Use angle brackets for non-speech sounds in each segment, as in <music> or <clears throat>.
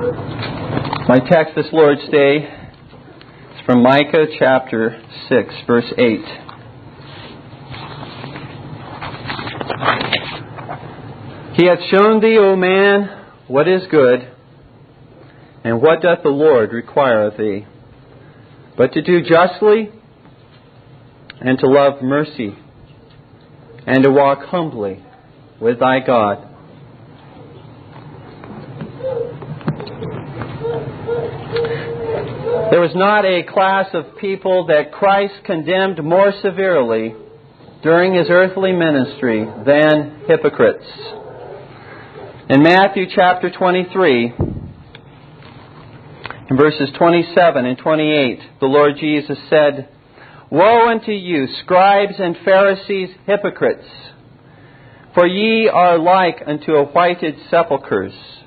My text this Lord's Day is from Micah chapter 6, verse 8. He hath shown thee, O man, what is good, and what doth the Lord require of thee, but to do justly, and to love mercy, and to walk humbly with thy God. There was not a class of people that Christ condemned more severely during his earthly ministry than hypocrites. In Matthew chapter 23, in verses 27 and 28, the Lord Jesus said, Woe unto you, scribes and Pharisees, hypocrites! For ye are like unto whited sepulchres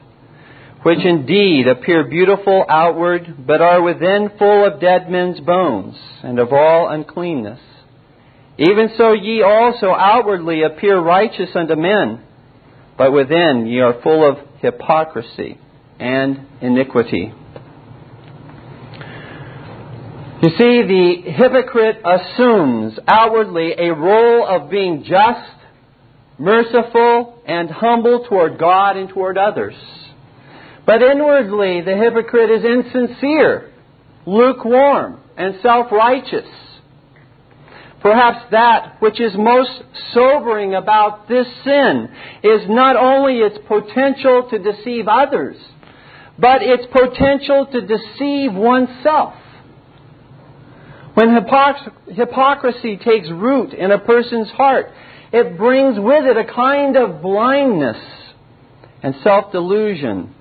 which indeed appear beautiful outward, but are within full of dead men's bones, and of all uncleanness. Even so ye also outwardly appear righteous unto men, but within ye are full of hypocrisy and iniquity. You see, the hypocrite assumes outwardly a role of being just, merciful, and humble toward God and toward others. But inwardly, the hypocrite is insincere, lukewarm, and self righteous. Perhaps that which is most sobering about this sin is not only its potential to deceive others, but its potential to deceive oneself. When hypocrisy takes root in a person's heart, it brings with it a kind of blindness and self delusion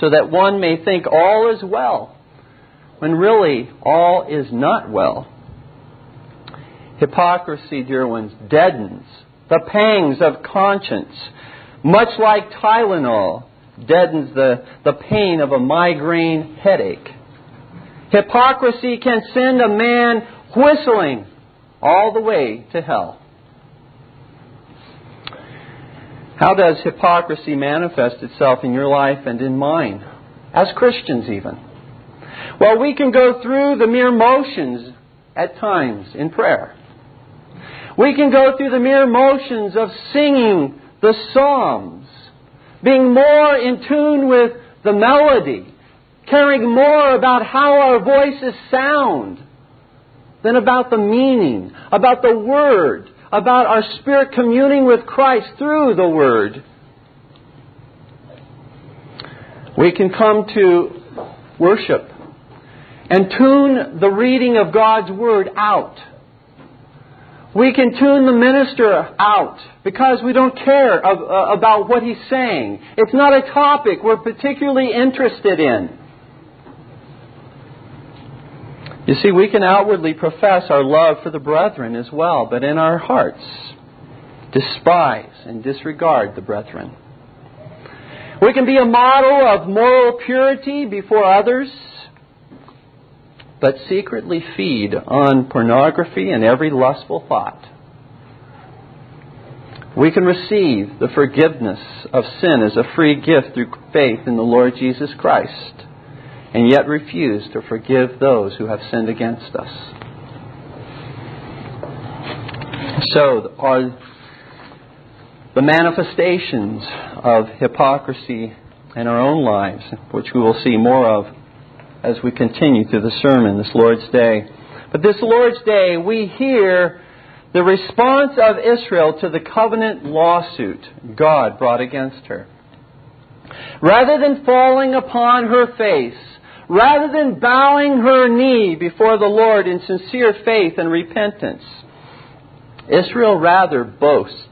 so that one may think all is well, when really all is not well. Hypocrisy, dear ones, deadens the pangs of conscience, much like Tylenol deadens the, the pain of a migraine headache. Hypocrisy can send a man whistling all the way to hell. How does hypocrisy manifest itself in your life and in mine? As Christians, even. Well, we can go through the mere motions at times in prayer. We can go through the mere motions of singing the Psalms, being more in tune with the melody, caring more about how our voices sound than about the meaning, about the word, about our spirit communing with Christ through the Word. We can come to worship and tune the reading of God's Word out. We can tune the minister out because we don't care uh, about what he's saying. It's not a topic we're particularly interested in. You see, we can outwardly profess our love for the brethren as well, but in our hearts despise and disregard the brethren. We can be a model of moral purity before others, but secretly feed on pornography and every lustful thought. We can receive the forgiveness of sin as a free gift through faith in the Lord Jesus Christ and yet refuse to forgive those who have sinned against us. So, are the manifestations of hypocrisy in our own lives, which we will see more of as we continue through the sermon this Lord's Day. But this Lord's Day, we hear the response of Israel to the covenant lawsuit God brought against her. Rather than falling upon her face rather than bowing her knee before the Lord in sincere faith and repentance. Israel rather boasts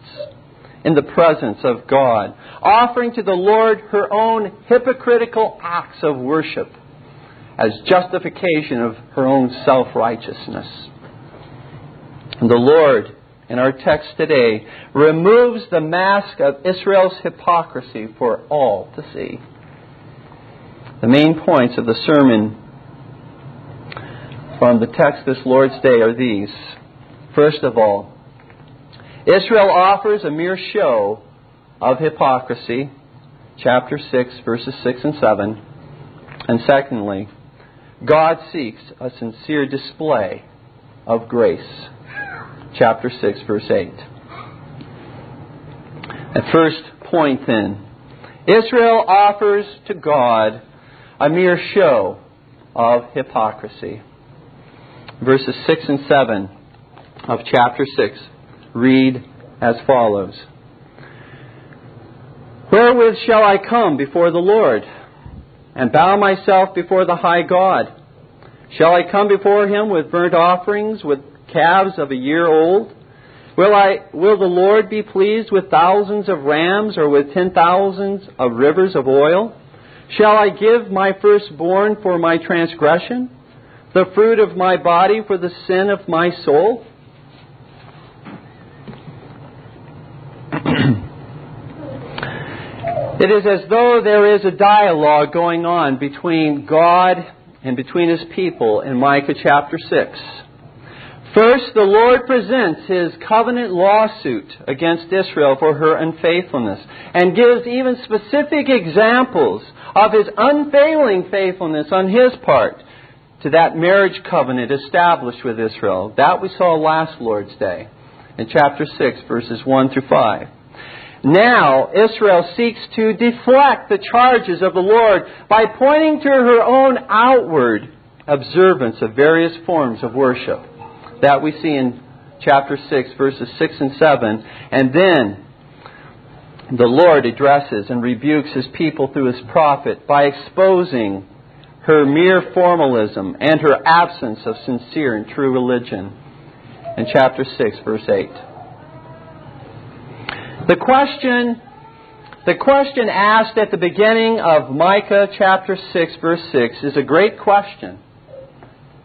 in the presence of God, offering to the Lord her own hypocritical acts of worship as justification of her own self righteousness. And the Lord, in our text today, removes the mask of Israel's hypocrisy for all to see. The main points of the sermon from the text this Lord's Day are these. First of all, Israel offers a mere show of hypocrisy, chapter 6, verses 6 and 7. And secondly, God seeks a sincere display of grace. Chapter 6, verse 8. The first point, then, Israel offers to God a mere show of hypocrisy. Verses 6 and 7 of chapter 6 read as follows Wherewith shall I come before the Lord and bow myself before the high God? Shall I come before him with burnt offerings, with calves of a year old? Will, I, will the Lord be pleased with thousands of rams or with ten thousands of rivers of oil? Shall I give my firstborn for my transgression, the fruit of my body for the sin of my soul? <clears throat> it is as though there is a dialogue going on between God and between His people in Micah chapter 6. First, the Lord presents his covenant lawsuit against Israel for her unfaithfulness and gives even specific examples of his unfailing faithfulness on his part to that marriage covenant established with Israel. That we saw last Lord's Day in chapter 6, verses 1 through 5. Now, Israel seeks to deflect the charges of the Lord by pointing to her own outward observance of various forms of worship. That we see in chapter 6, verses 6 and 7. And then the Lord addresses and rebukes his people through his prophet by exposing her mere formalism and her absence of sincere and true religion. In chapter 6, verse 8. The question, the question asked at the beginning of Micah chapter 6, verse 6 is a great question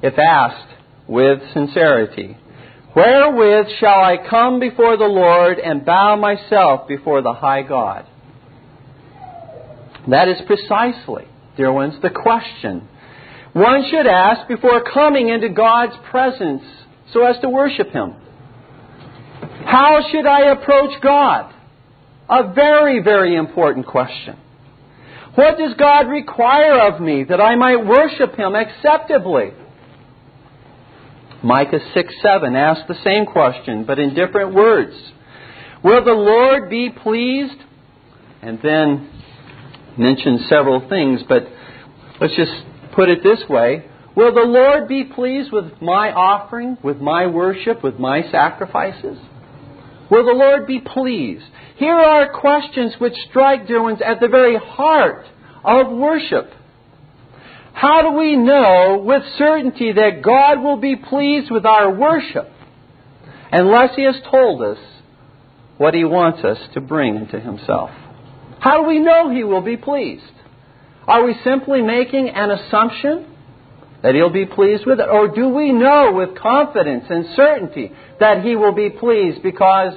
if asked with sincerity. Wherewith shall I come before the Lord and bow myself before the high God? That is precisely, dear ones, the question one should ask before coming into God's presence so as to worship Him. How should I approach God? A very, very important question. What does God require of me that I might worship Him acceptably? Micah 6 7 asks the same question, but in different words. Will the Lord be pleased? And then mention several things, but let's just put it this way. Will the Lord be pleased with my offering, with my worship, with my sacrifices? Will the Lord be pleased? Here are questions which strike, dear ones, at the very heart of worship. How do we know with certainty that God will be pleased with our worship unless He has told us what He wants us to bring into Himself? How do we know He will be pleased? Are we simply making an assumption that He'll be pleased with it? Or do we know with confidence and certainty that He will be pleased because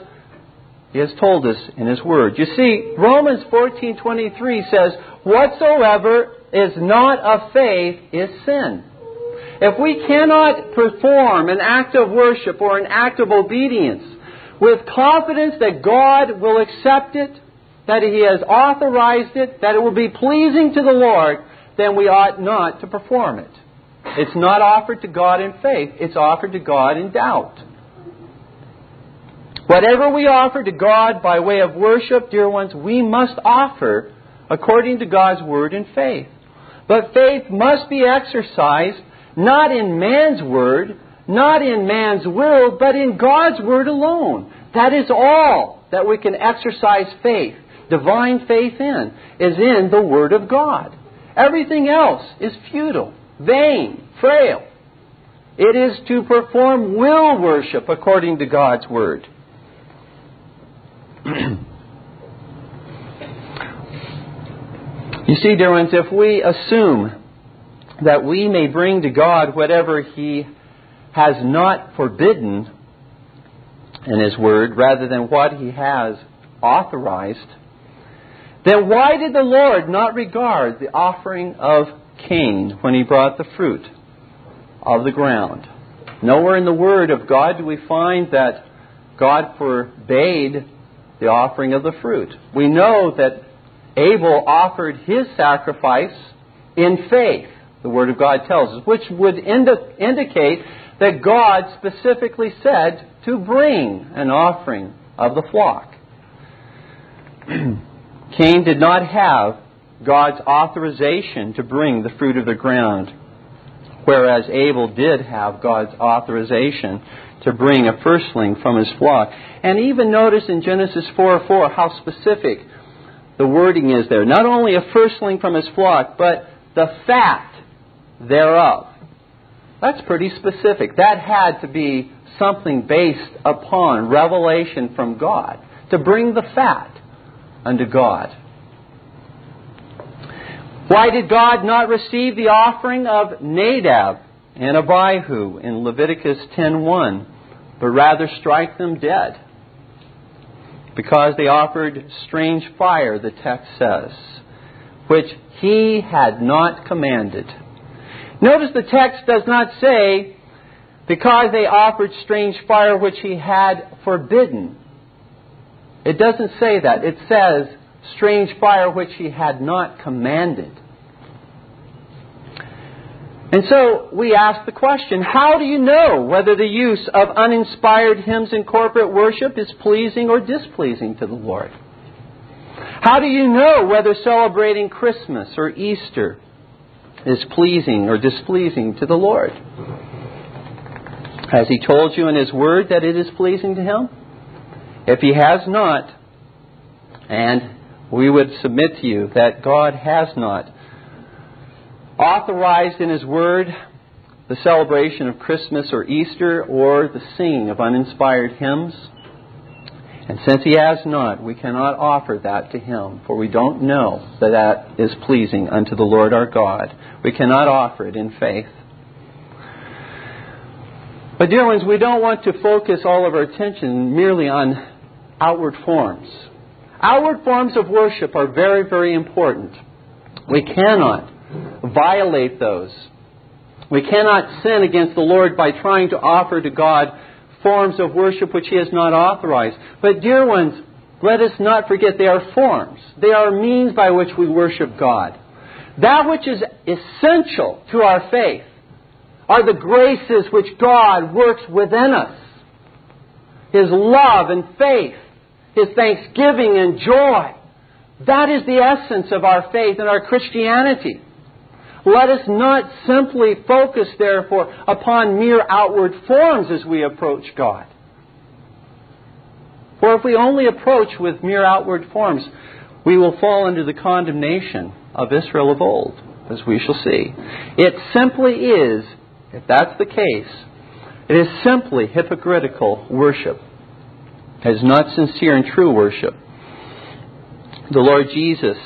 He has told us in His Word? You see, Romans 14.23 says, Whatsoever is not of faith is sin. If we cannot perform an act of worship or an act of obedience with confidence that God will accept it, that He has authorized it, that it will be pleasing to the Lord, then we ought not to perform it. It's not offered to God in faith, it's offered to God in doubt. Whatever we offer to God by way of worship, dear ones, we must offer according to God's word in faith. But faith must be exercised not in man's word, not in man's will, but in God's word alone. That is all that we can exercise faith, divine faith in, is in the word of God. Everything else is futile, vain, frail. It is to perform will worship according to God's word. <clears throat> You see, dear ones, if we assume that we may bring to God whatever He has not forbidden in His Word rather than what He has authorized, then why did the Lord not regard the offering of Cain when He brought the fruit of the ground? Nowhere in the Word of God do we find that God forbade the offering of the fruit. We know that Abel offered his sacrifice in faith, the Word of God tells us, which would indi- indicate that God specifically said to bring an offering of the flock. <clears throat> Cain did not have God's authorization to bring the fruit of the ground, whereas Abel did have God's authorization to bring a firstling from his flock. And even notice in Genesis 4 4 how specific the wording is there. Not only a firstling from his flock, but the fat thereof. That's pretty specific. That had to be something based upon revelation from God to bring the fat unto God. Why did God not receive the offering of Nadab and Abihu in Leviticus 10:1, but rather strike them dead? Because they offered strange fire, the text says, which he had not commanded. Notice the text does not say, because they offered strange fire which he had forbidden. It doesn't say that. It says, strange fire which he had not commanded. And so we ask the question how do you know whether the use of uninspired hymns in corporate worship is pleasing or displeasing to the Lord? How do you know whether celebrating Christmas or Easter is pleasing or displeasing to the Lord? Has He told you in His Word that it is pleasing to Him? If He has not, and we would submit to you that God has not authorized in His Word the celebration of Christmas or Easter or the singing of uninspired hymns. And since He has not, we cannot offer that to Him, for we don't know that that is pleasing unto the Lord our God. We cannot offer it in faith. But, dear ones, we don't want to focus all of our attention merely on outward forms. Outward forms of worship are very, very important. We cannot violate those. We cannot sin against the Lord by trying to offer to God forms of worship which He has not authorized. But, dear ones, let us not forget they are forms. They are means by which we worship God. That which is essential to our faith are the graces which God works within us. His love and faith, His thanksgiving and joy. That is the essence of our faith and our Christianity. Let us not simply focus, therefore, upon mere outward forms as we approach God. For if we only approach with mere outward forms, we will fall under the condemnation of Israel of old, as we shall see. It simply is, if that's the case, it is simply hypocritical worship. It is not sincere and true worship. The Lord Jesus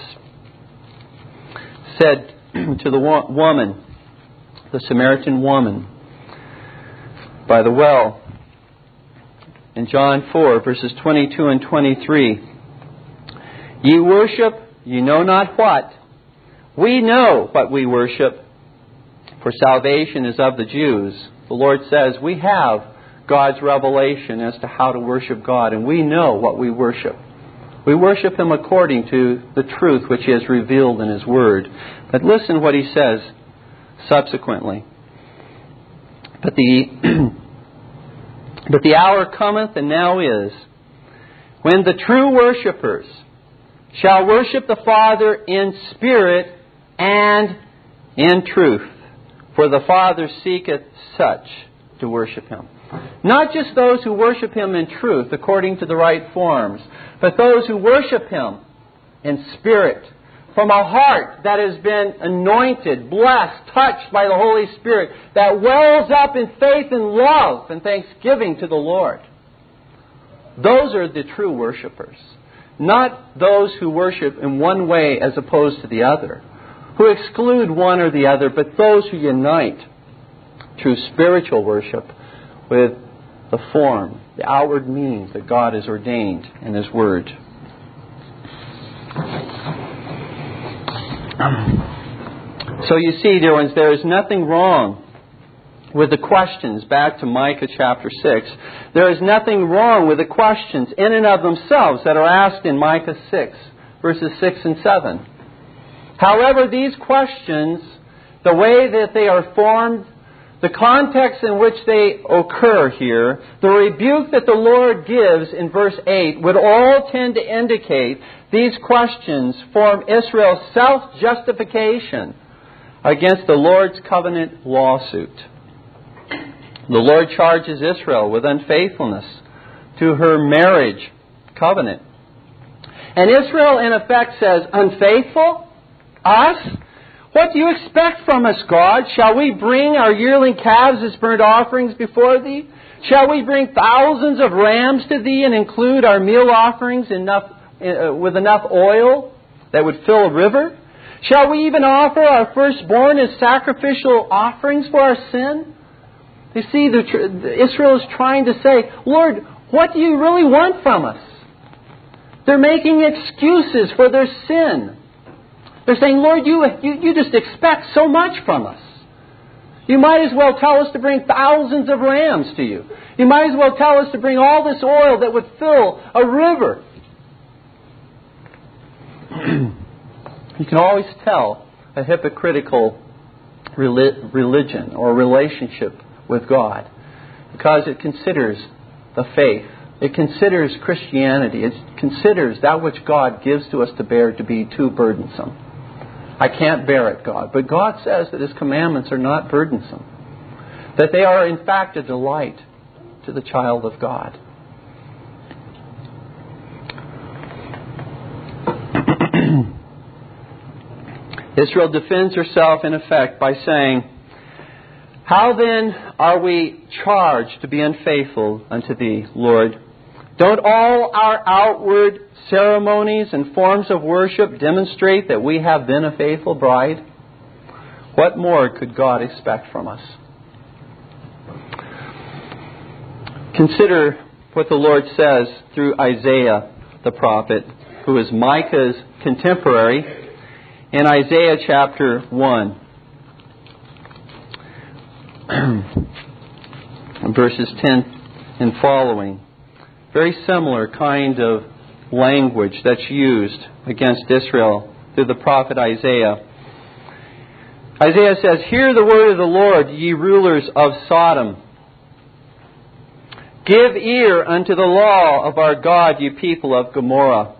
said <clears throat> to the woman, the Samaritan woman, by the well, in John 4, verses 22 and 23. Ye worship, ye know not what. We know what we worship, for salvation is of the Jews. The Lord says we have God's revelation as to how to worship God, and we know what we worship. We worship Him according to the truth which He has revealed in His Word. But listen what He says subsequently. But the, <clears throat> but the hour cometh, and now is, when the true worshippers shall worship the Father in spirit and in truth. For the Father seeketh such to worship Him. Not just those who worship Him in truth, according to the right forms, but those who worship Him in spirit, from a heart that has been anointed, blessed, touched by the Holy Spirit, that wells up in faith and love and thanksgiving to the Lord. Those are the true worshippers. Not those who worship in one way as opposed to the other, who exclude one or the other, but those who unite through spiritual worship with the form, the outward means that God has ordained in His Word. So you see, dear ones, there is nothing wrong with the questions, back to Micah chapter 6. There is nothing wrong with the questions in and of themselves that are asked in Micah 6, verses 6 and 7. However, these questions, the way that they are formed, the context in which they occur here, the rebuke that the Lord gives in verse 8 would all tend to indicate these questions form Israel's self justification against the Lord's covenant lawsuit. The Lord charges Israel with unfaithfulness to her marriage covenant. And Israel, in effect, says, Unfaithful? Us? What do you expect from us, God? Shall we bring our yearling calves as burnt offerings before thee? Shall we bring thousands of rams to thee and include our meal offerings enough, uh, with enough oil that would fill a river? Shall we even offer our firstborn as sacrificial offerings for our sin? You see, the, Israel is trying to say, Lord, what do you really want from us? They're making excuses for their sin. They're saying, Lord, you, you, you just expect so much from us. You might as well tell us to bring thousands of rams to you. You might as well tell us to bring all this oil that would fill a river. <clears throat> you can always tell a hypocritical religion or relationship with God because it considers the faith. It considers Christianity. It considers that which God gives to us to bear to be too burdensome. I can't bear it, God. But God says that His commandments are not burdensome, that they are, in fact, a delight to the child of God. <clears throat> Israel defends herself, in effect, by saying, how then are we charged to be unfaithful unto thee, Lord? Don't all our outward ceremonies and forms of worship demonstrate that we have been a faithful bride? What more could God expect from us? Consider what the Lord says through Isaiah the prophet, who is Micah's contemporary, in Isaiah chapter 1. <clears throat> verses 10 and following. Very similar kind of language that's used against Israel through the prophet Isaiah. Isaiah says, Hear the word of the Lord, ye rulers of Sodom. Give ear unto the law of our God, ye people of Gomorrah.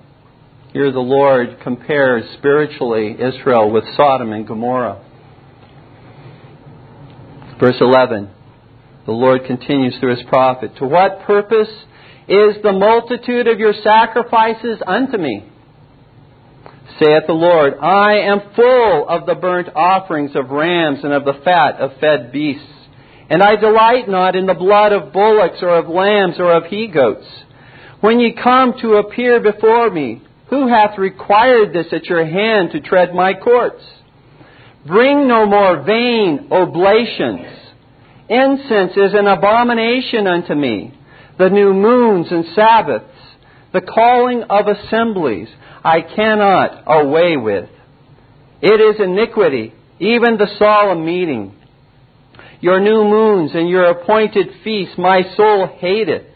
Here the Lord compares spiritually Israel with Sodom and Gomorrah. Verse 11, the Lord continues through his prophet, To what purpose is the multitude of your sacrifices unto me? Saith the Lord, I am full of the burnt offerings of rams and of the fat of fed beasts. And I delight not in the blood of bullocks or of lambs or of he goats. When ye come to appear before me, who hath required this at your hand to tread my courts? Bring no more vain oblations. Incense is an abomination unto me. The new moons and Sabbaths, the calling of assemblies, I cannot away with. It is iniquity, even the solemn meeting. Your new moons and your appointed feasts, my soul hateth.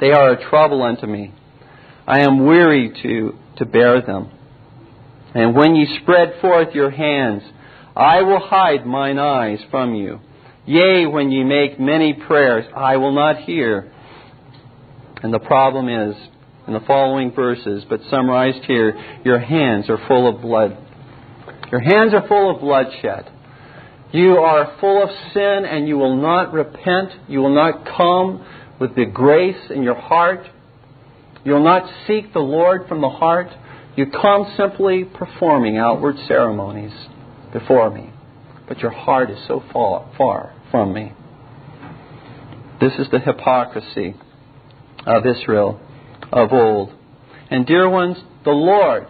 They are a trouble unto me. I am weary to, to bear them. And when ye spread forth your hands, I will hide mine eyes from you. Yea, when ye make many prayers, I will not hear. And the problem is, in the following verses, but summarized here, your hands are full of blood. Your hands are full of bloodshed. You are full of sin and you will not repent. You will not come with the grace in your heart. You will not seek the Lord from the heart. You come simply performing outward ceremonies before me, but your heart is so far, far from me. This is the hypocrisy of Israel of old. And, dear ones, the Lord,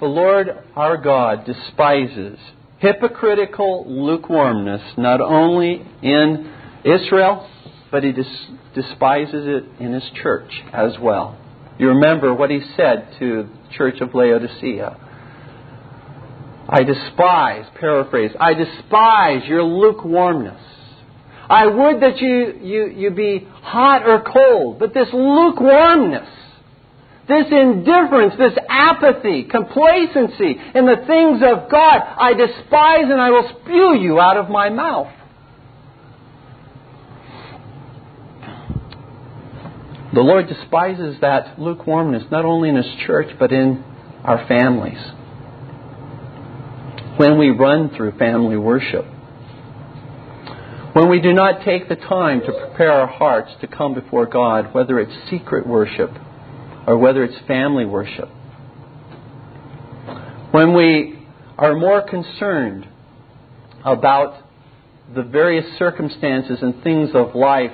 the Lord our God despises hypocritical lukewarmness not only in Israel, but he despises it in his church as well. You remember what he said to the church of Laodicea. I despise, paraphrase, I despise your lukewarmness. I would that you, you, you be hot or cold, but this lukewarmness, this indifference, this apathy, complacency in the things of God. I despise and I will spew you out of my mouth. The Lord despises that lukewarmness not only in His church but in our families. When we run through family worship, when we do not take the time to prepare our hearts to come before God, whether it's secret worship or whether it's family worship, when we are more concerned about the various circumstances and things of life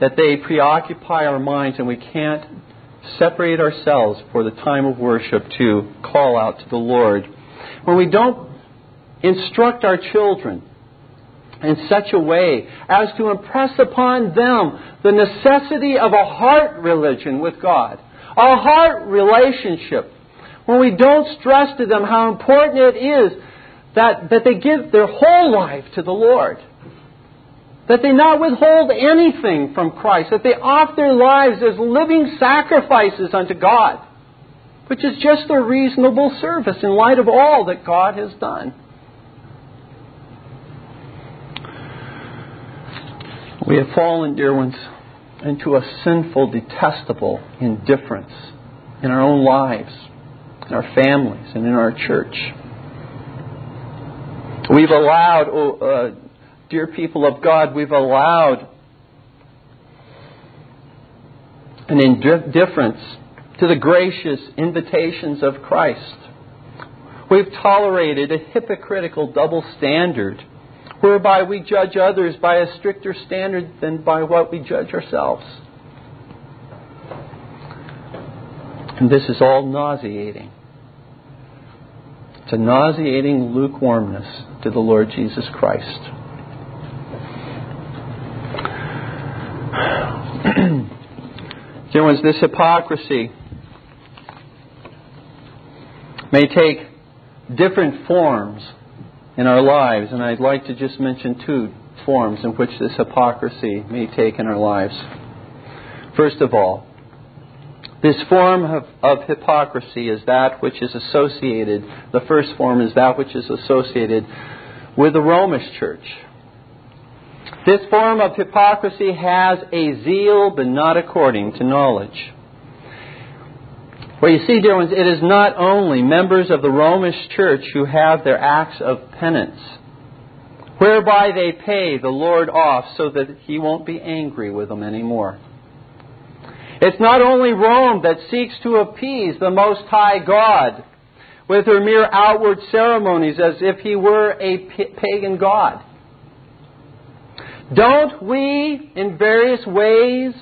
that they preoccupy our minds and we can't separate ourselves for the time of worship to call out to the Lord. When we don't instruct our children in such a way as to impress upon them the necessity of a heart religion with God, a heart relationship. When we don't stress to them how important it is that, that they give their whole life to the Lord that they not withhold anything from Christ, that they offer their lives as living sacrifices unto God, which is just a reasonable service in light of all that God has done. We have fallen, dear ones, into a sinful, detestable indifference in our own lives, in our families, and in our church. We've allowed, oh, uh, dear people of God, we've allowed an indifference to the gracious invitations of Christ. We've tolerated a hypocritical double standard whereby we judge others by a stricter standard than by what we judge ourselves. And this is all nauseating. It's a nauseating lukewarmness to the Lord Jesus Christ. <clears throat> Dear ones, this hypocrisy may take different forms in our lives, and I'd like to just mention two forms in which this hypocrisy may take in our lives. First of all, this form of, of, hypocrisy is that which is associated, the first form is that which is associated with the Romish church. This form of hypocrisy has a zeal, but not according to knowledge. Well, you see, dear ones, it is not only members of the Romish church who have their acts of penance, whereby they pay the Lord off so that he won't be angry with them anymore. It's not only Rome that seeks to appease the Most High God with her mere outward ceremonies as if he were a pagan god. Don't we, in various ways,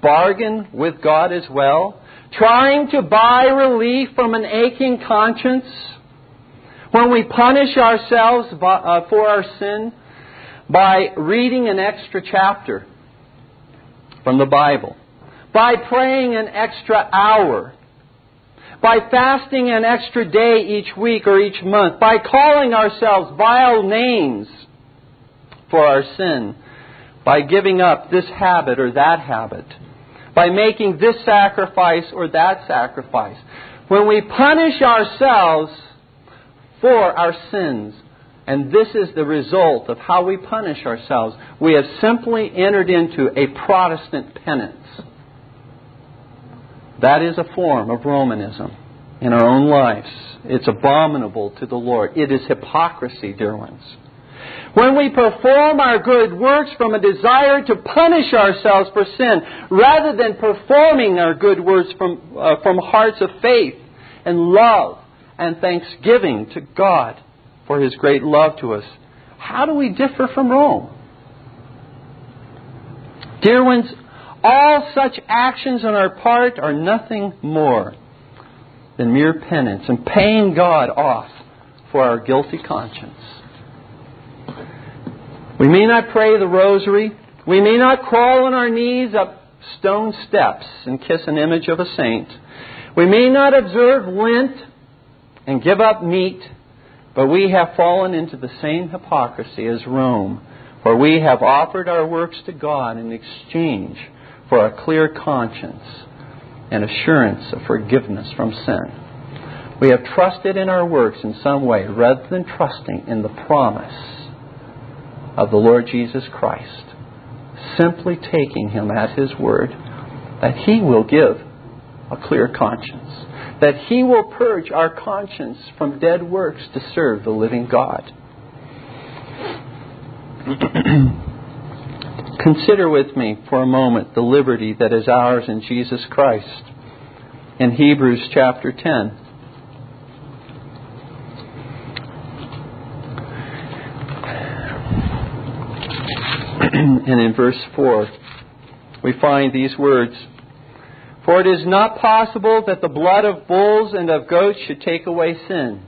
bargain with God as well? Trying to buy relief from an aching conscience? When we punish ourselves uh, for our sin by reading an extra chapter from the Bible, by praying an extra hour, by fasting an extra day each week or each month, by calling ourselves vile names for our sin by giving up this habit or that habit, by making this sacrifice or that sacrifice. When we punish ourselves for our sins, and this is the result of how we punish ourselves, we have simply entered into a Protestant penance. That is a form of Romanism in our own lives. It's abominable to the Lord. It is hypocrisy, dear ones. When we perform our good works from a desire to punish ourselves for sin, rather than performing our good works from, uh, from hearts of faith and love and thanksgiving to God for His great love to us, how do we differ from Rome? Dear ones, all such actions on our part are nothing more than mere penance and paying God off for our guilty conscience. We may not pray the rosary. We may not crawl on our knees up stone steps and kiss an image of a saint. We may not observe Lent and give up meat, but we have fallen into the same hypocrisy as Rome, where we have offered our works to God in exchange for a clear conscience and assurance of forgiveness from sin. We have trusted in our works in some way rather than trusting in the promise of the Lord Jesus Christ. Simply taking Him at His word that He will give a clear conscience, that He will purge our conscience from dead works to serve the living God. <clears throat> Consider with me for a moment the liberty that is ours in Jesus Christ. In Hebrews chapter 10, and in verse 4, we find these words For it is not possible that the blood of bulls and of goats should take away sins.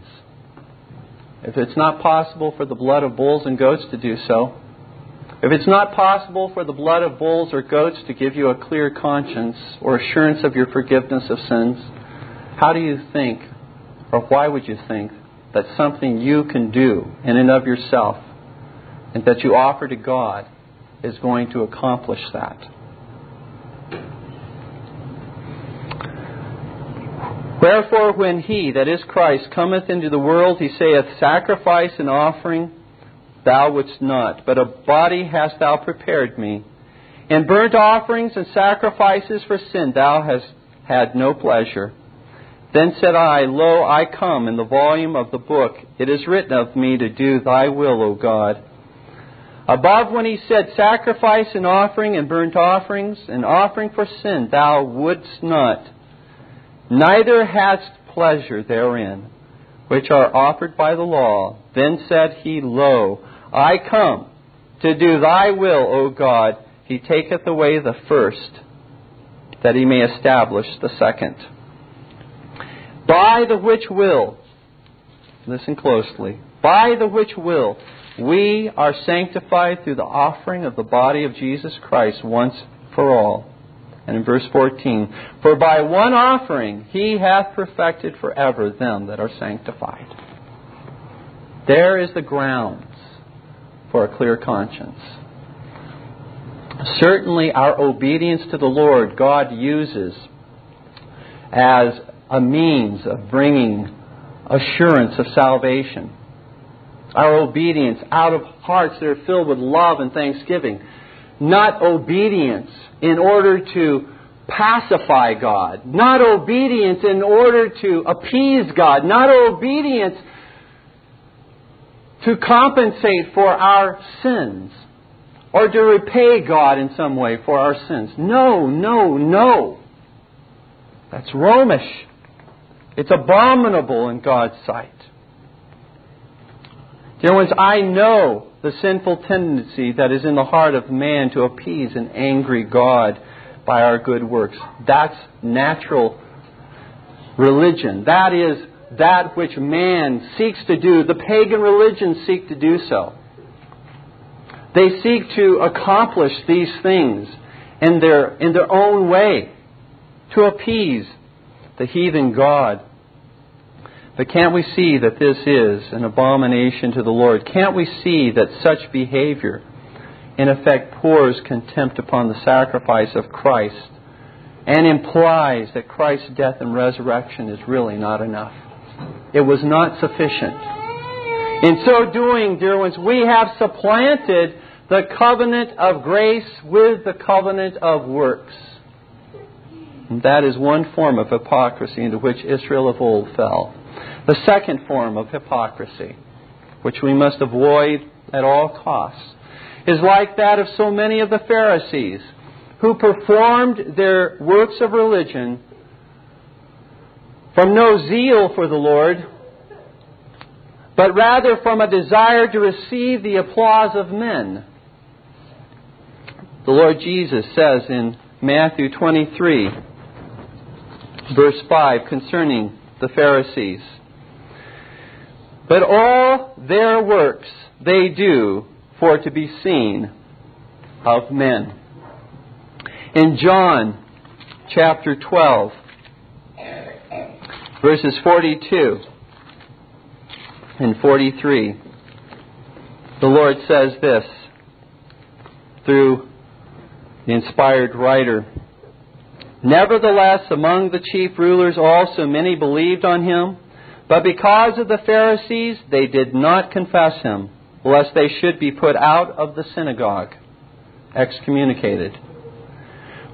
If it's not possible for the blood of bulls and goats to do so, if it's not possible for the blood of bulls or goats to give you a clear conscience or assurance of your forgiveness of sins, how do you think, or why would you think, that something you can do in and of yourself and that you offer to God is going to accomplish that? Wherefore, when he, that is Christ, cometh into the world, he saith, Sacrifice and offering thou wouldst not, but a body hast thou prepared me. In burnt offerings and sacrifices for sin thou hast had no pleasure. Then said I, Lo, I come in the volume of the book. It is written of me to do thy will, O God. Above, when he said, Sacrifice and offering and burnt offerings and offering for sin, thou wouldst not, neither hadst pleasure therein, which are offered by the law. Then said he, Lo, I come to do thy will, O God. He taketh away the first, that he may establish the second. By the which will, listen closely, by the which will we are sanctified through the offering of the body of Jesus Christ once for all. And in verse 14, For by one offering he hath perfected forever them that are sanctified. There is the grounds for a clear conscience. Certainly, our obedience to the Lord, God uses as a means of bringing assurance of salvation. Our obedience out of hearts that are filled with love and thanksgiving. Not obedience in order to pacify God. Not obedience in order to appease God. Not obedience to compensate for our sins or to repay God in some way for our sins. No, no, no. That's Romish. It's abominable in God's sight. Dear ones, I know the sinful tendency that is in the heart of man to appease an angry God by our good works. That's natural religion. That is that which man seeks to do. The pagan religions seek to do so. They seek to accomplish these things in their, in their own way to appease the heathen God. But can't we see that this is an abomination to the Lord? Can't we see that such behavior, in effect, pours contempt upon the sacrifice of Christ and implies that Christ's death and resurrection is really not enough? It was not sufficient. In so doing, dear ones, we have supplanted the covenant of grace with the covenant of works. And that is one form of hypocrisy into which Israel of old fell. The second form of hypocrisy, which we must avoid at all costs, is like that of so many of the Pharisees who performed their works of religion from no zeal for the Lord, but rather from a desire to receive the applause of men. The Lord Jesus says in Matthew 23, verse 5, concerning the Pharisees, But all their works they do for to be seen of men. In John chapter 12, verses 42 and 43, the Lord says this through the inspired writer Nevertheless, among the chief rulers also many believed on him, but because of the Pharisees they did not confess him, lest they should be put out of the synagogue, excommunicated.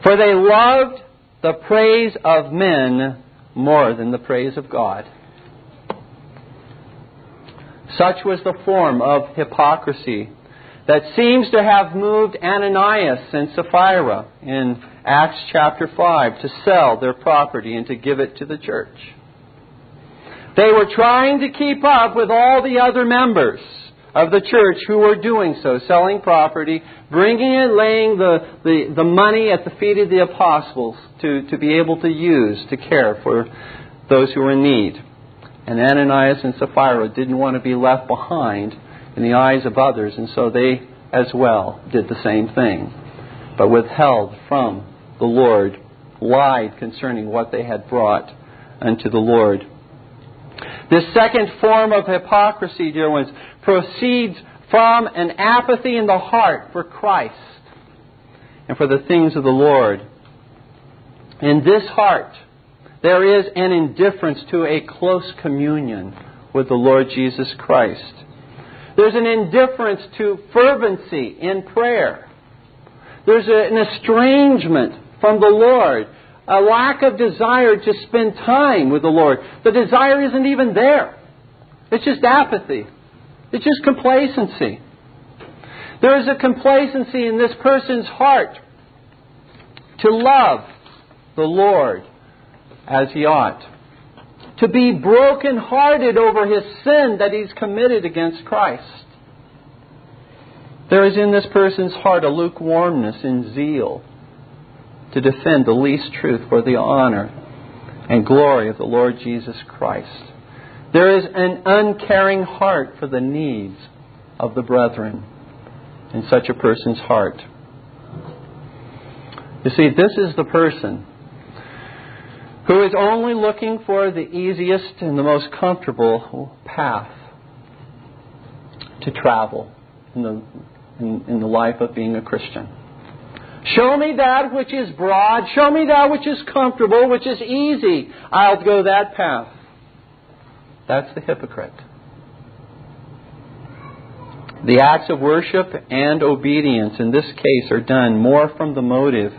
For they loved the praise of men more than the praise of God. Such was the form of hypocrisy that seems to have moved Ananias and Sapphira in Acts chapter 5 to sell their property and to give it to the church. They were trying to keep up with all the other members of the church who were doing so, selling property, bringing and laying the, the, the money at the feet of the apostles to, to be able to use to care for those who were in need. And Ananias and Sapphira didn't want to be left behind in the eyes of others, and so they as well did the same thing, but withheld from the Lord, lied concerning what they had brought unto the Lord. This second form of hypocrisy, dear ones, proceeds from an apathy in the heart for Christ and for the things of the Lord. In this heart, there is an indifference to a close communion with the Lord Jesus Christ. There's an indifference to fervency in prayer. There's an estrangement from the Lord, a lack of desire to spend time with the Lord. The desire isn't even there. It's just apathy. It's just complacency. There is a complacency in this person's heart to love the Lord as he ought. To be broken-hearted over his sin that he's committed against Christ. There is in this person's heart a lukewarmness in zeal to defend the least truth for the honor and glory of the Lord Jesus Christ. There is an uncaring heart for the needs of the brethren in such a person's heart. You see, this is the person who is only looking for the easiest and the most comfortable path to travel in the, in, in the life of being a Christian. Show me that which is broad. Show me that which is comfortable, which is easy. I'll go that path. That's the hypocrite. The acts of worship and obedience in this case are done more from the motive,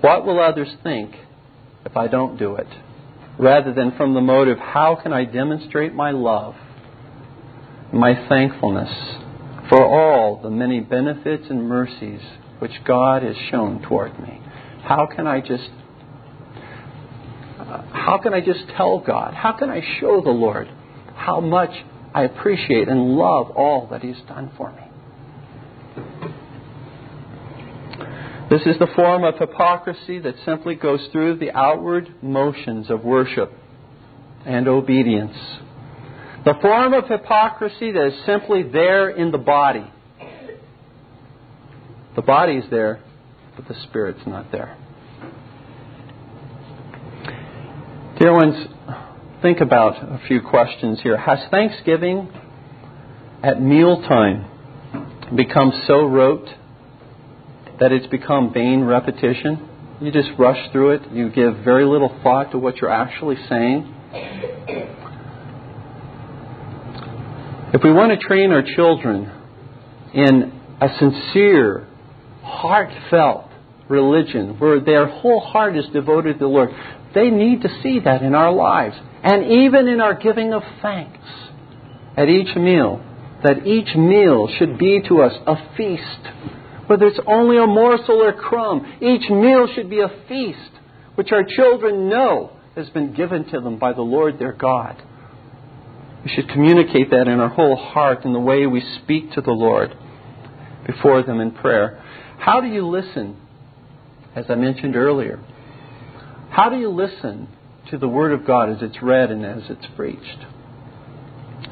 what will others think? if I don't do it, rather than from the motive, how can I demonstrate my love, my thankfulness for all the many benefits and mercies which God has shown toward me? How can I just how can I just tell God? How can I show the Lord how much I appreciate and love all that He's done for me? This is the form of hypocrisy that simply goes through the outward motions of worship and obedience. The form of hypocrisy that is simply there in the body. The body is there, but the spirit's not there. Dear ones, think about a few questions here. Has Thanksgiving at mealtime become so rote that it's become vain repetition. You just rush through it. You give very little thought to what you're actually saying. If we want to train our children in a sincere, heartfelt religion where their whole heart is devoted to the Lord, they need to see that in our lives. And even in our giving of thanks at each meal, that each meal should be to us a feast whether it's only a morsel or crumb. Each meal should be a feast, which our children know has been given to them by the Lord their God. We should communicate that in our whole heart in the way we speak to the Lord before them in prayer. How do you listen? As I mentioned earlier, how do you listen to the Word of God as it's read and as it's preached?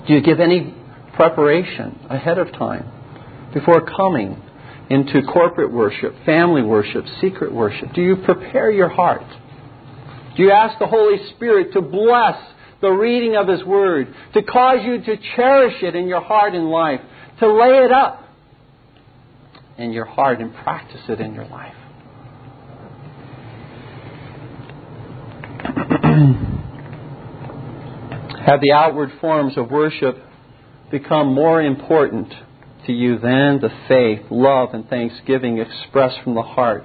Do you give any preparation ahead of time before coming into corporate worship, family worship, secret worship? Do you prepare your heart? Do you ask the Holy Spirit to bless the reading of His Word, to cause you to cherish it in your heart and life, to lay it up in your heart and practice it in your life? <clears throat> Have the outward forms of worship become more important to you than the faith, love, and thanksgiving expressed from the heart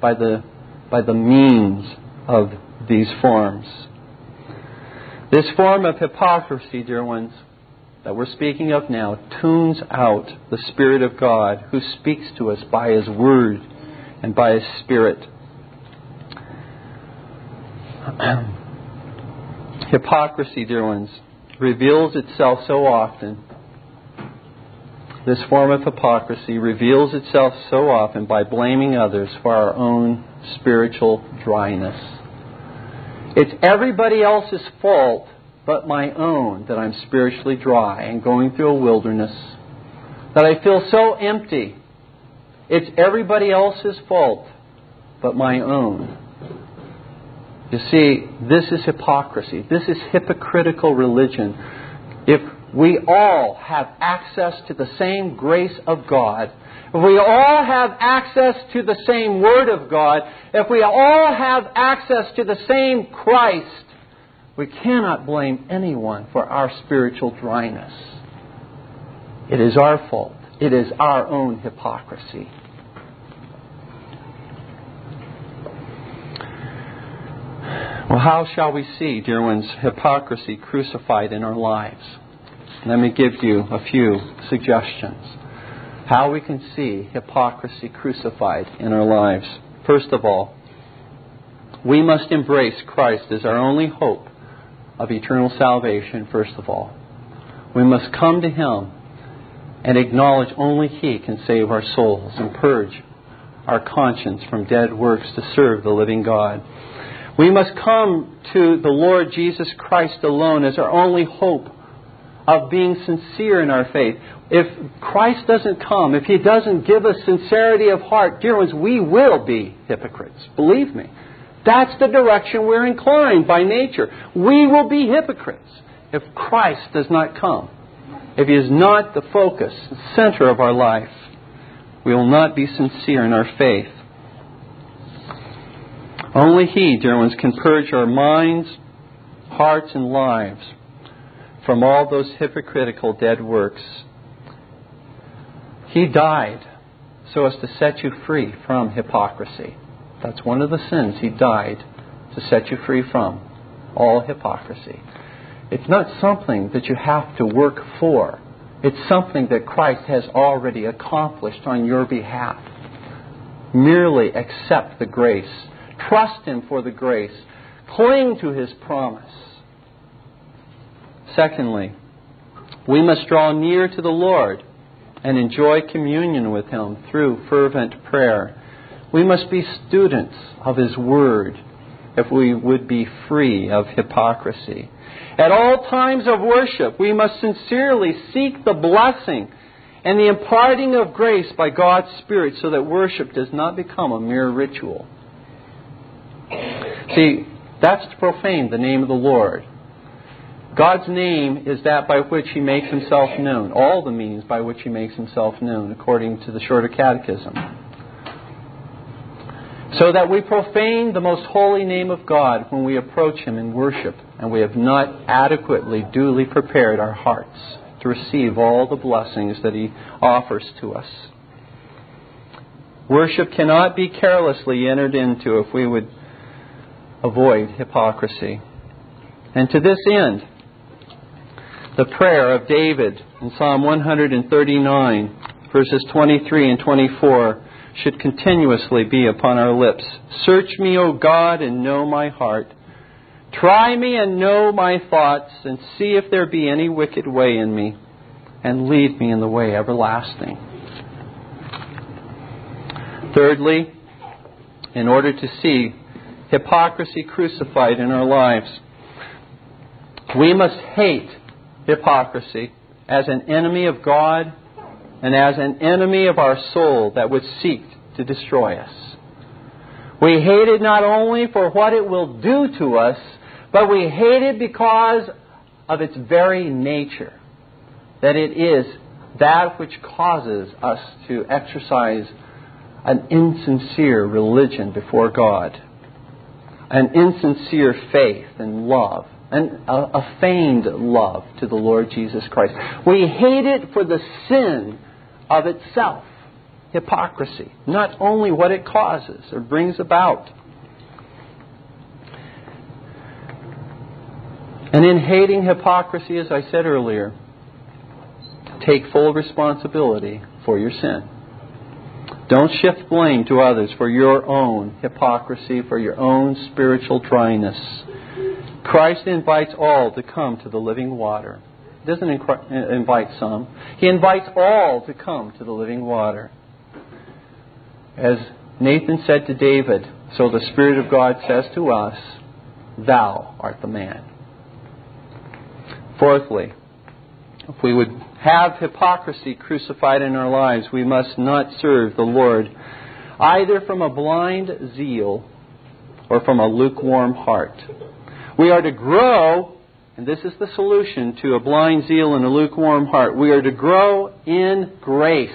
by the, by the means of these forms? This form of hypocrisy, dear ones, that we're speaking of now, tunes out the Spirit of God who speaks to us by His Word and by His Spirit. <clears throat> Hypocrisy, dear ones, reveals itself so often. This form of hypocrisy reveals itself so often by blaming others for our own spiritual dryness. It's everybody else's fault but my own that I'm spiritually dry and going through a wilderness, that I feel so empty. It's everybody else's fault but my own. You see, this is hypocrisy. This is hypocritical religion. If we all have access to the same grace of God, if we all have access to the same Word of God, if we all have access to the same Christ, we cannot blame anyone for our spiritual dryness. It is our fault. It is our own hypocrisy. Well, how shall we see, dear ones, hypocrisy crucified in our lives? Let me give you a few suggestions. How we can see hypocrisy crucified in our lives. First of all, we must embrace Christ as our only hope of eternal salvation, first of all. We must come to Him and acknowledge only He can save our souls and purge our conscience from dead works to serve the living God. We must come to the Lord Jesus Christ alone as our only hope of being sincere in our faith. If Christ doesn't come, if He doesn't give us sincerity of heart, dear ones, we will be hypocrites. Believe me. That's the direction we're inclined by nature. We will be hypocrites if Christ does not come. If He is not the focus, the center of our life, we will not be sincere in our faith. Only He, dear ones, can purge our minds, hearts, and lives from all those hypocritical dead works. He died so as to set you free from hypocrisy. That's one of the sins He died to set you free from all hypocrisy. It's not something that you have to work for. It's something that Christ has already accomplished on your behalf. Merely accept the grace. Trust Him for the grace. Cling to His promise. Secondly, we must draw near to the Lord and enjoy communion with Him through fervent prayer. We must be students of His Word if we would be free of hypocrisy. At all times of worship, we must sincerely seek the blessing and the imparting of grace by God's Spirit so that worship does not become a mere ritual. See, that's to profane the name of the Lord. God's name is that by which He makes Himself known, all the means by which He makes Himself known, according to the Shorter Catechism so that we profane the most holy name of God when we approach Him in worship, and we have not adequately, duly prepared our hearts to receive all the blessings that He offers to us. Worship cannot be carelessly entered into if we would avoid hypocrisy. And to this end, the prayer of David in Psalm 139, verses 23 and 24, should continuously be upon our lips. Search me, O God, and know my heart. Try me and know my thoughts, and see if there be any wicked way in me, and lead me in the way everlasting. Thirdly, in order to see hypocrisy crucified in our lives, we must hate hypocrisy as an enemy of God and as an enemy of our soul that would seek to destroy us. We hate it not only for what it will do to us, but we hate it because of its very nature. That it is that which causes us to exercise an insincere religion before God. an insincere faith and love, and a, a feigned love to the Lord Jesus Christ. We hate it for the sin of itself, hypocrisy, not only what it causes or brings about. And in hating hypocrisy, as I said earlier, take full responsibility for your sin. Don't shift blame to others for your own hypocrisy, for your own spiritual dryness. Christ invites all to come to the living water. Doesn't invite some. He invites all to come to the living water. As Nathan said to David, so the Spirit of God says to us, Thou art the man. Fourthly, if we would have hypocrisy crucified in our lives, we must not serve the Lord either from a blind zeal or from a lukewarm heart. We are to grow, and this is the solution to a blind zeal and a lukewarm heart. We are to grow in grace.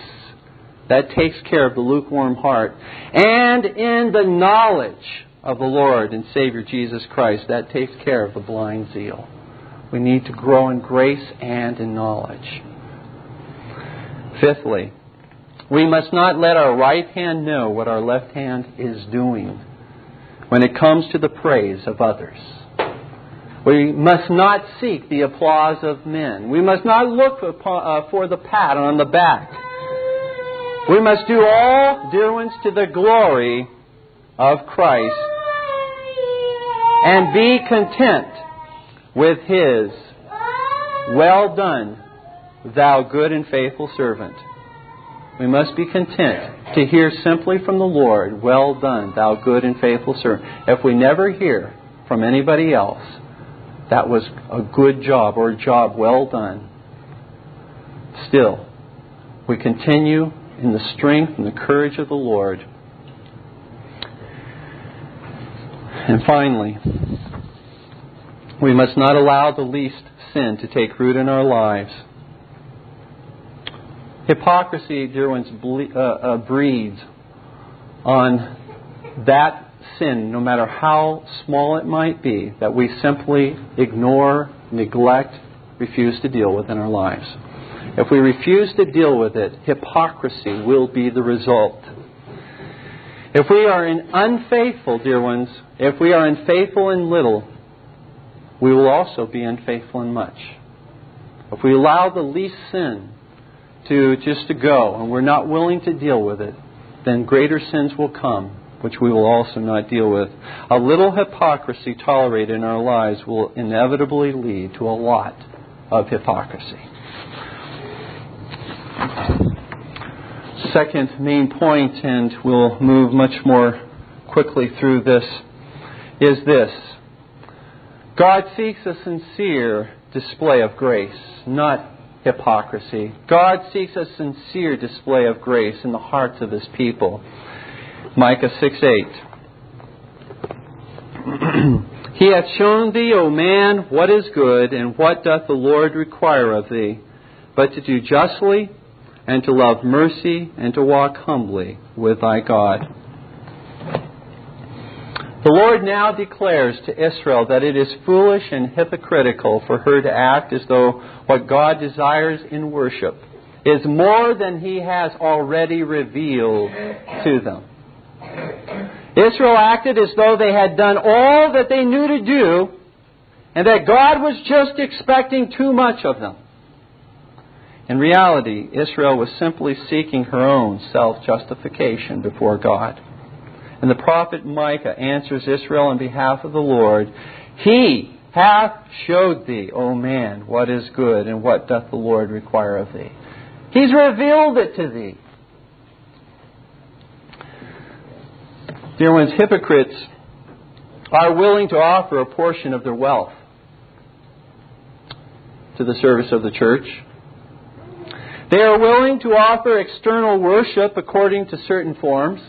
That takes care of the lukewarm heart. And in the knowledge of the Lord and Savior Jesus Christ. That takes care of the blind zeal. We need to grow in grace and in knowledge. Fifthly, we must not let our right hand know what our left hand is doing when it comes to the praise of others. We must not seek the applause of men. We must not look for, uh, the pat on the back. We must do all, ones, to the glory of Christ and be content with his, Well done, thou good and faithful servant. We must be content to hear simply from the Lord, Well done, thou good and faithful servant. If we never hear from anybody else, that was a good job or a job well done. Still, we continue in the strength and the courage of the Lord. And finally, we must not allow the least sin to take root in our lives. Hypocrisy, dear ones, ble- uh, uh, breeds on that sin, no matter how small it might be, that we simply ignore, neglect, refuse to deal with in our lives. If we refuse to deal with it, hypocrisy will be the result. If we are unfaithful, dear ones, if we are unfaithful in little, we will also be unfaithful in much. If we allow the least sin to just to go and we're not willing to deal with it, then greater sins will come, which we will also not deal with. A little hypocrisy tolerated in our lives will inevitably lead to a lot of hypocrisy. Second main point, and we'll move much more quickly through this, is this God seeks a sincere display of grace, not hypocrisy. God seeks a sincere display of grace in the hearts of his people. Micah 6 8. <clears throat> he hath shown thee, O man, what is good, and what doth the Lord require of thee, but to do justly, and to love mercy, and to walk humbly with thy God. The Lord now declares to Israel that it is foolish and hypocritical for her to act as though what God desires in worship is more than He has already revealed to them. Israel acted as though they had done all that they knew to do and that God was just expecting too much of them. In reality, Israel was simply seeking her own self justification before God. And the prophet Micah answers Israel on behalf of the Lord He hath showed thee, O man, what is good, and what doth the Lord require of thee. He's revealed it to thee. Dear ones, hypocrites are willing to offer a portion of their wealth to the service of the church. They are willing to offer external worship according to certain forms.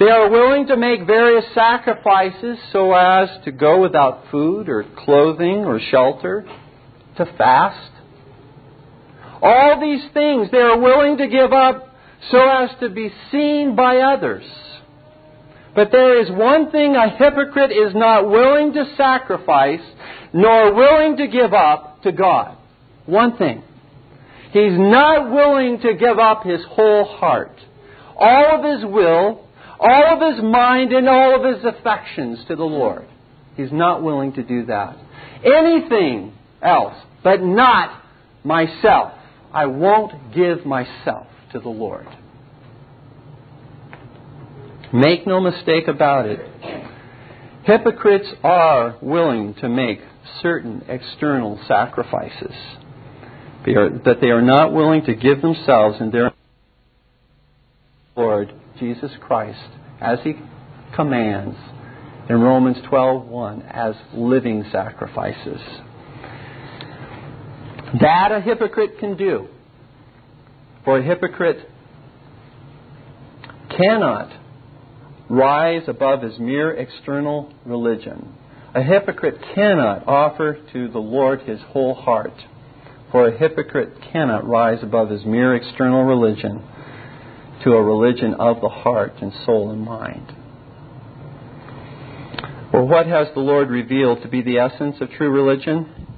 They are willing to make various sacrifices so as to go without food or clothing or shelter, to fast. All these things they are willing to give up so as to be seen by others. But there is one thing a hypocrite is not willing to sacrifice, nor willing to give up to God. One thing. He's not willing to give up his whole heart, all of his will, all of his mind, and all of his affections to the Lord. He's not willing to do that. Anything else, but not myself. I won't give myself to the Lord. Make no mistake about it. Hypocrites are willing to make certain external sacrifices, but they are not willing to give themselves and their Lord Jesus Christ as He commands in Romans 12:1 as living sacrifices. That a hypocrite can do. For a hypocrite cannot rise above his mere external religion. A hypocrite cannot offer to the Lord his whole heart, for a hypocrite cannot rise above his mere external religion to a religion of the heart and soul and mind. Or what has the Lord revealed to be the essence of true religion?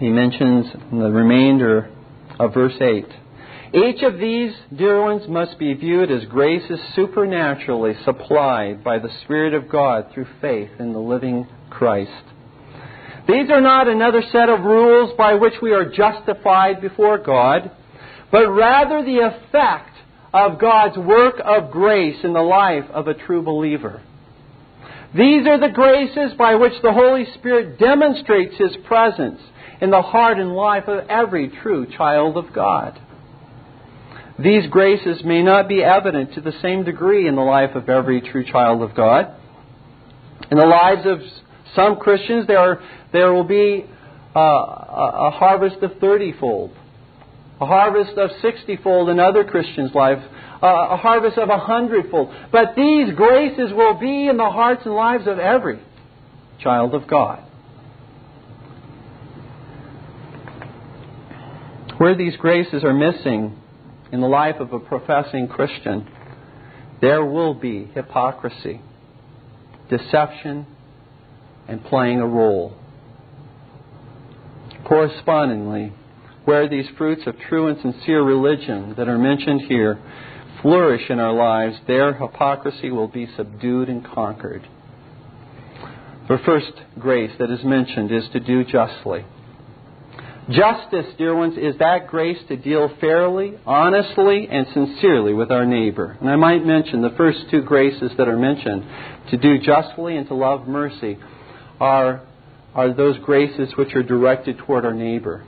He mentions in the remainder of verse 8 each of these, dear ones, must be viewed as graces supernaturally supplied by the Spirit of God through faith in the living Christ. These are not another set of rules by which we are justified before God, but rather the effect of God's work of grace in the life of a true believer. These are the graces by which the Holy Spirit demonstrates His presence in the heart and life of every true child of God. These graces may not be evident to the same degree in the life of every true child of God. In the lives of some Christians, there, are, there will be uh, a, harvest of 30 fold, a harvest of 60 fold in other Christians' lives, uh, a harvest of a hundredfold. But these graces will be in the hearts and lives of every child of God. Where these graces are missing, in the life of a professing Christian, there will be hypocrisy, deception, and playing a role. Correspondingly, where these fruits of true and sincere religion that are mentioned here flourish in our lives, their hypocrisy will be subdued and conquered. The first grace that is mentioned is to do justly. Justice, dear ones, is that grace to deal fairly, honestly, and sincerely with our neighbor. And I might mention the first two graces that are mentioned, to do justly and to love mercy, are, are those graces which are directed toward our neighbor.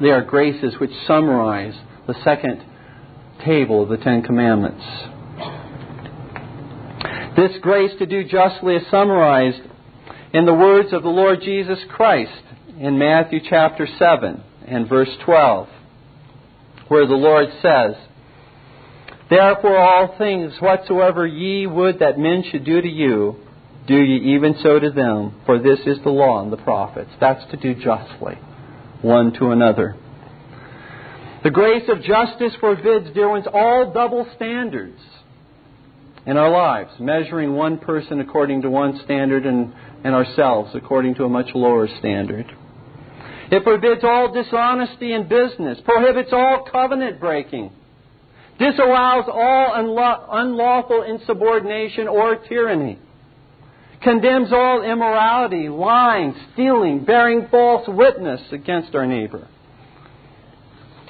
They are graces which summarize the second table of the Ten Commandments. This grace to do justly is summarized in the words of the Lord Jesus Christ in Matthew chapter 7 and verse 12, where the Lord says, Therefore, all things whatsoever ye would that men should do to you, do ye even so to them, for this is the law and the prophets. That's to do justly, one to another. The grace of justice forbids, dear ones, all double standards in our lives, measuring one person according to one standard and, and ourselves according to a much lower standard. It forbids all dishonesty in business, prohibits all covenant breaking, disallows all unlawful insubordination or tyranny, condemns all immorality, lying, stealing, bearing false witness against our neighbor.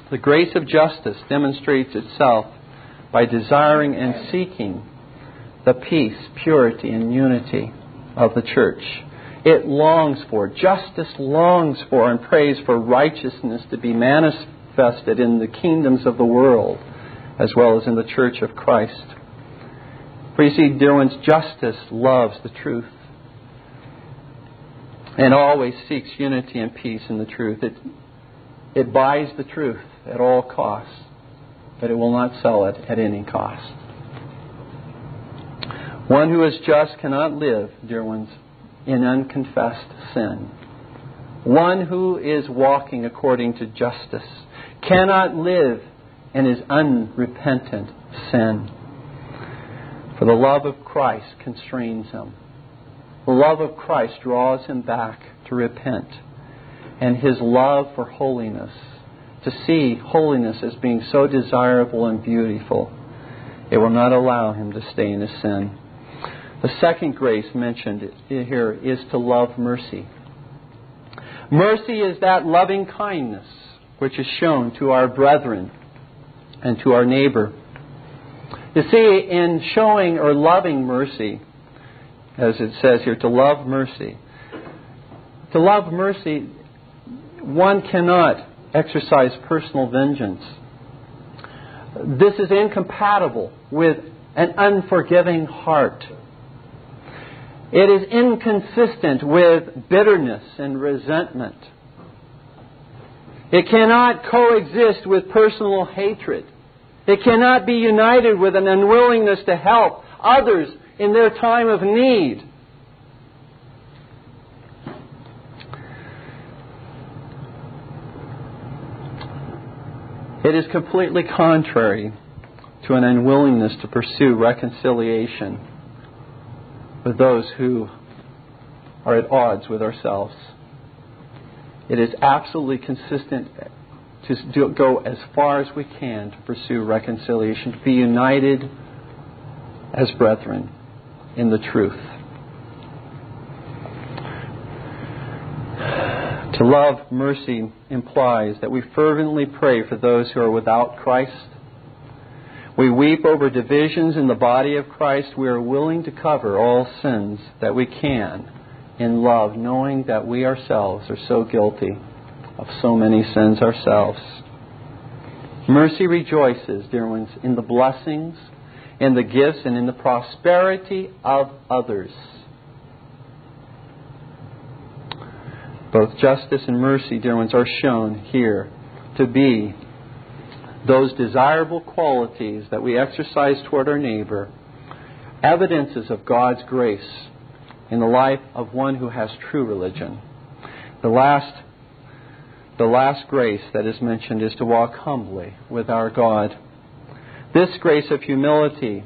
The grace of justice demonstrates itself by desiring and seeking the peace, purity, and unity of the church it longs for, justice longs for, and prays for righteousness to be manifested in the kingdoms of the world as well as in the church of Christ. For you see, dear ones, justice loves the truth and always seeks unity and peace in the truth. It, it buys the truth at all costs, but it will not sell it at any cost. One who is just cannot live, dear ones, in unconfessed sin. One who is walking according to justice cannot live in his unrepentant sin. For the love of Christ constrains him. The love of Christ draws him back to repent. And his love for holiness, to see holiness as being so desirable and beautiful, it will not allow him to stay in his sin. The second grace mentioned here is to love mercy. Mercy is that loving kindness which is shown to our brethren and to our neighbor. You see, in showing or loving mercy, as it says here, to love mercy, to love mercy, one cannot exercise personal vengeance. This is incompatible with an unforgiving heart. It is inconsistent with bitterness and resentment. It cannot coexist with personal hatred. It cannot be united with an unwillingness to help others in their time of need. It is completely contrary to an unwillingness to pursue reconciliation with those who are at odds with ourselves. It is absolutely consistent to go as far as we can to pursue reconciliation, to be united as brethren in the truth. To love mercy implies that we fervently pray for those who are without Christ. We weep over divisions in the body of Christ. We are willing to cover all sins that we can in love, knowing that we ourselves are so guilty of so many sins ourselves. Mercy rejoices, dear ones, in the blessings, in the gifts, and in the prosperity of others. Both justice and mercy, dear ones, are shown here to be those desirable qualities that we exercise toward our neighbor, evidences of God's grace in the life of one who has true religion. The last, the last grace that is mentioned is to walk humbly with our God. This grace of humility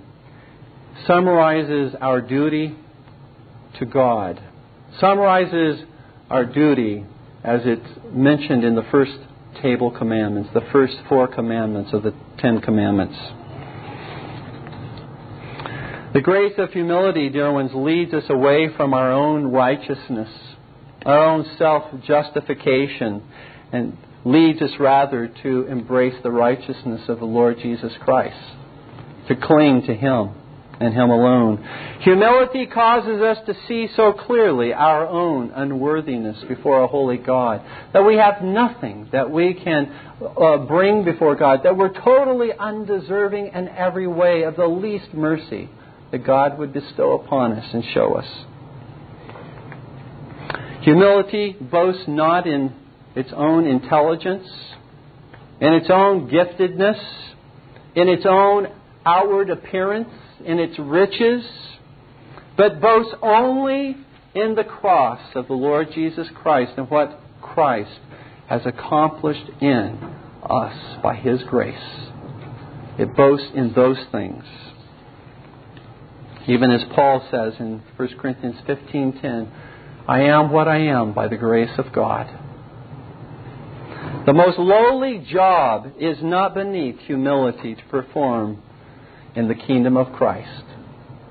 summarizes our duty to God, summarizes our duty as it's mentioned in the first table commandments, the first four commandments of the Ten Commandments. The grace of humility, dear ones, leads us away from our own righteousness, our own self justification, and leads us rather to embrace the righteousness of the Lord Jesus Christ, to cling to Him and Him alone. Humility causes us to see so clearly our own unworthiness before a holy God, that we have nothing that we can uh, bring before God, that we're totally undeserving in every way of the least mercy that God would bestow upon us and show us. Humility boasts not in its own intelligence, in its own giftedness, in its own outward appearance, in its riches, but boasts only in the cross of the Lord Jesus Christ and what Christ has accomplished in us by His grace. It boasts in those things. Even as Paul says in 1 Corinthians 15:10, I am what I am by the grace of God. The most lowly job is not beneath humility to perform in the kingdom of Christ.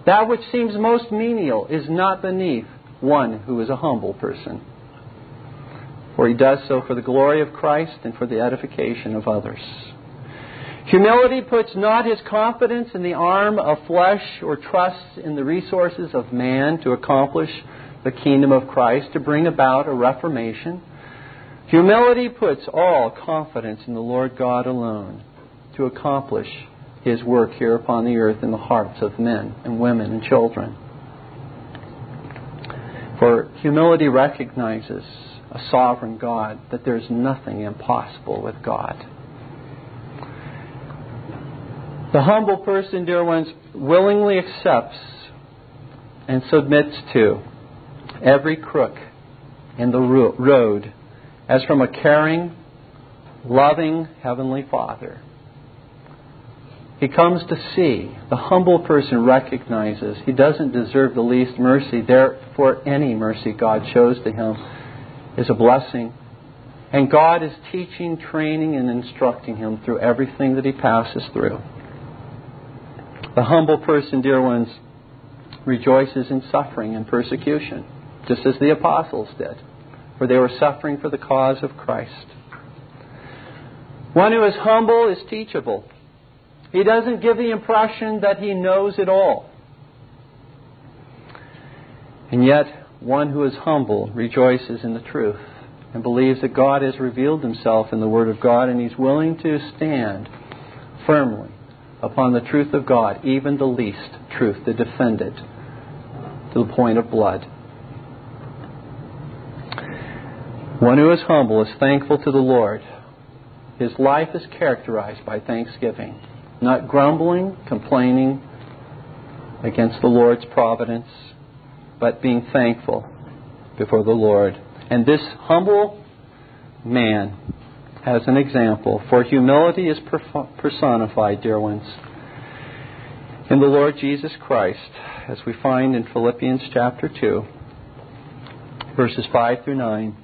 That which seems most menial is not beneath one who is a humble person. For he does so for the glory of Christ and for the edification of others. Humility puts not his confidence in the arm of flesh or trusts in the resources of man to accomplish the kingdom of Christ, to bring about a reformation. Humility puts all confidence in the Lord God alone to accomplish his work here upon the earth in the hearts of men and women and children. For humility recognizes a sovereign God, that there's nothing impossible with God. The humble person, dear ones, willingly accepts and submits to every crook in the road as from a caring, loving Heavenly Father he comes to see. The humble person recognizes he doesn't deserve the least mercy. Therefore, any mercy God shows to him is a blessing. And God is teaching, training, and instructing him through everything that he passes through. The humble person, dear ones, rejoices in suffering and persecution, just as the apostles did, for they were suffering for the cause of Christ. One who is humble is teachable. He doesn't give the impression that he knows it all. And yet, one who is humble rejoices in the truth and believes that God has revealed himself in the Word of God and he's willing to stand firmly upon the truth of God, even the least truth, to defend it to the point of blood. One who is humble is thankful to the Lord. His life is characterized by thanksgiving, not grumbling, complaining against the Lord's providence, but being thankful before the Lord. And this humble man has an example, for humility is personified, dear ones, in the Lord Jesus Christ, as we find in Philippians chapter 2, verses 5 through 9.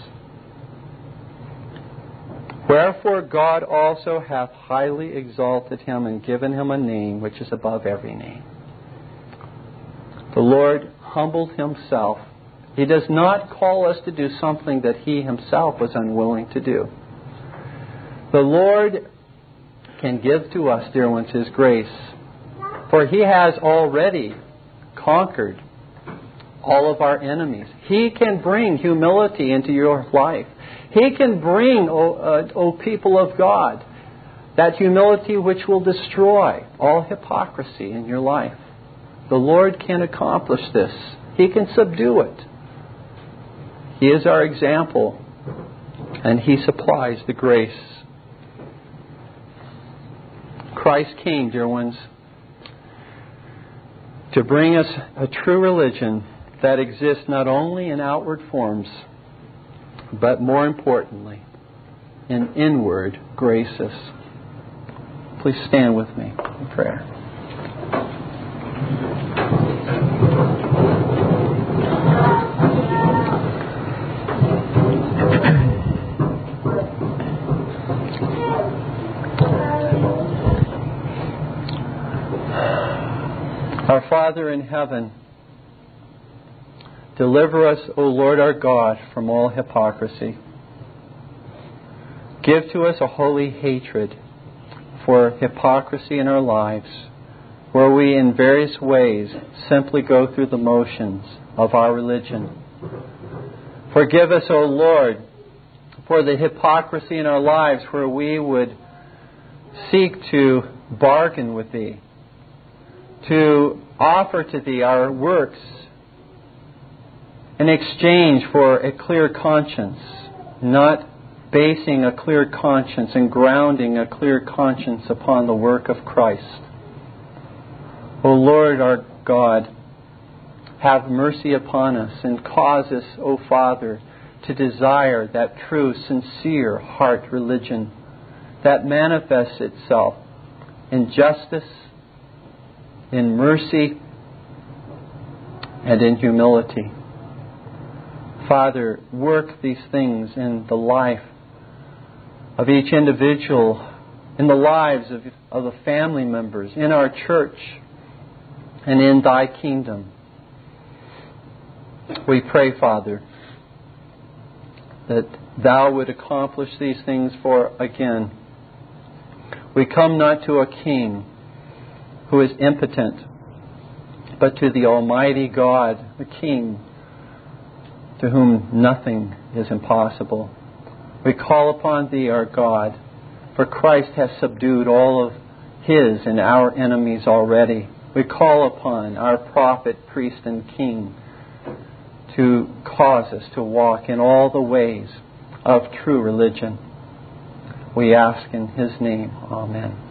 Wherefore God also hath highly exalted him, and given him a name which is above every name. The Lord humbled himself he does not call us to do something that He Himself was unwilling to do. The Lord can give to us, dear ones, His grace, for He has already conquered all of our enemies. He can bring humility into your life. He can bring, O, uh, people of God, that humility which will destroy all hypocrisy in your life. The Lord can accomplish this. He can subdue it. He is our example, and He supplies the grace. Christ came, dear ones, to bring us a true religion that exists not only in outward forms, but more importantly, in inward graces. Please stand with me in prayer. Our Father in heaven, deliver us, O Lord our God, from all hypocrisy. Give to us a holy hatred for hypocrisy in our lives, where we in various ways simply go through the motions of our religion. Forgive us, O Lord, for the hypocrisy in our lives where we would seek to bargain with Thee to offer to Thee our works in exchange for a clear conscience, not basing a clear conscience and grounding a clear conscience upon the work of Christ. O Lord our God, have mercy upon us and cause us, O Father, to desire that true, sincere heart religion that manifests itself in justice in mercy and in humility. Father, work these things in the life of each individual, in the lives of, of the family members, in our church, and in Thy kingdom. We pray, Father, that Thou would accomplish these things for again. We come not to a king who is impotent, but to the Almighty God, the King, to whom nothing is impossible. We call upon Thee, our God, for Christ has subdued all of His and our enemies already. We call upon our prophet, priest, and king to cause us to walk in all the ways of true religion. We ask in His name. Amen.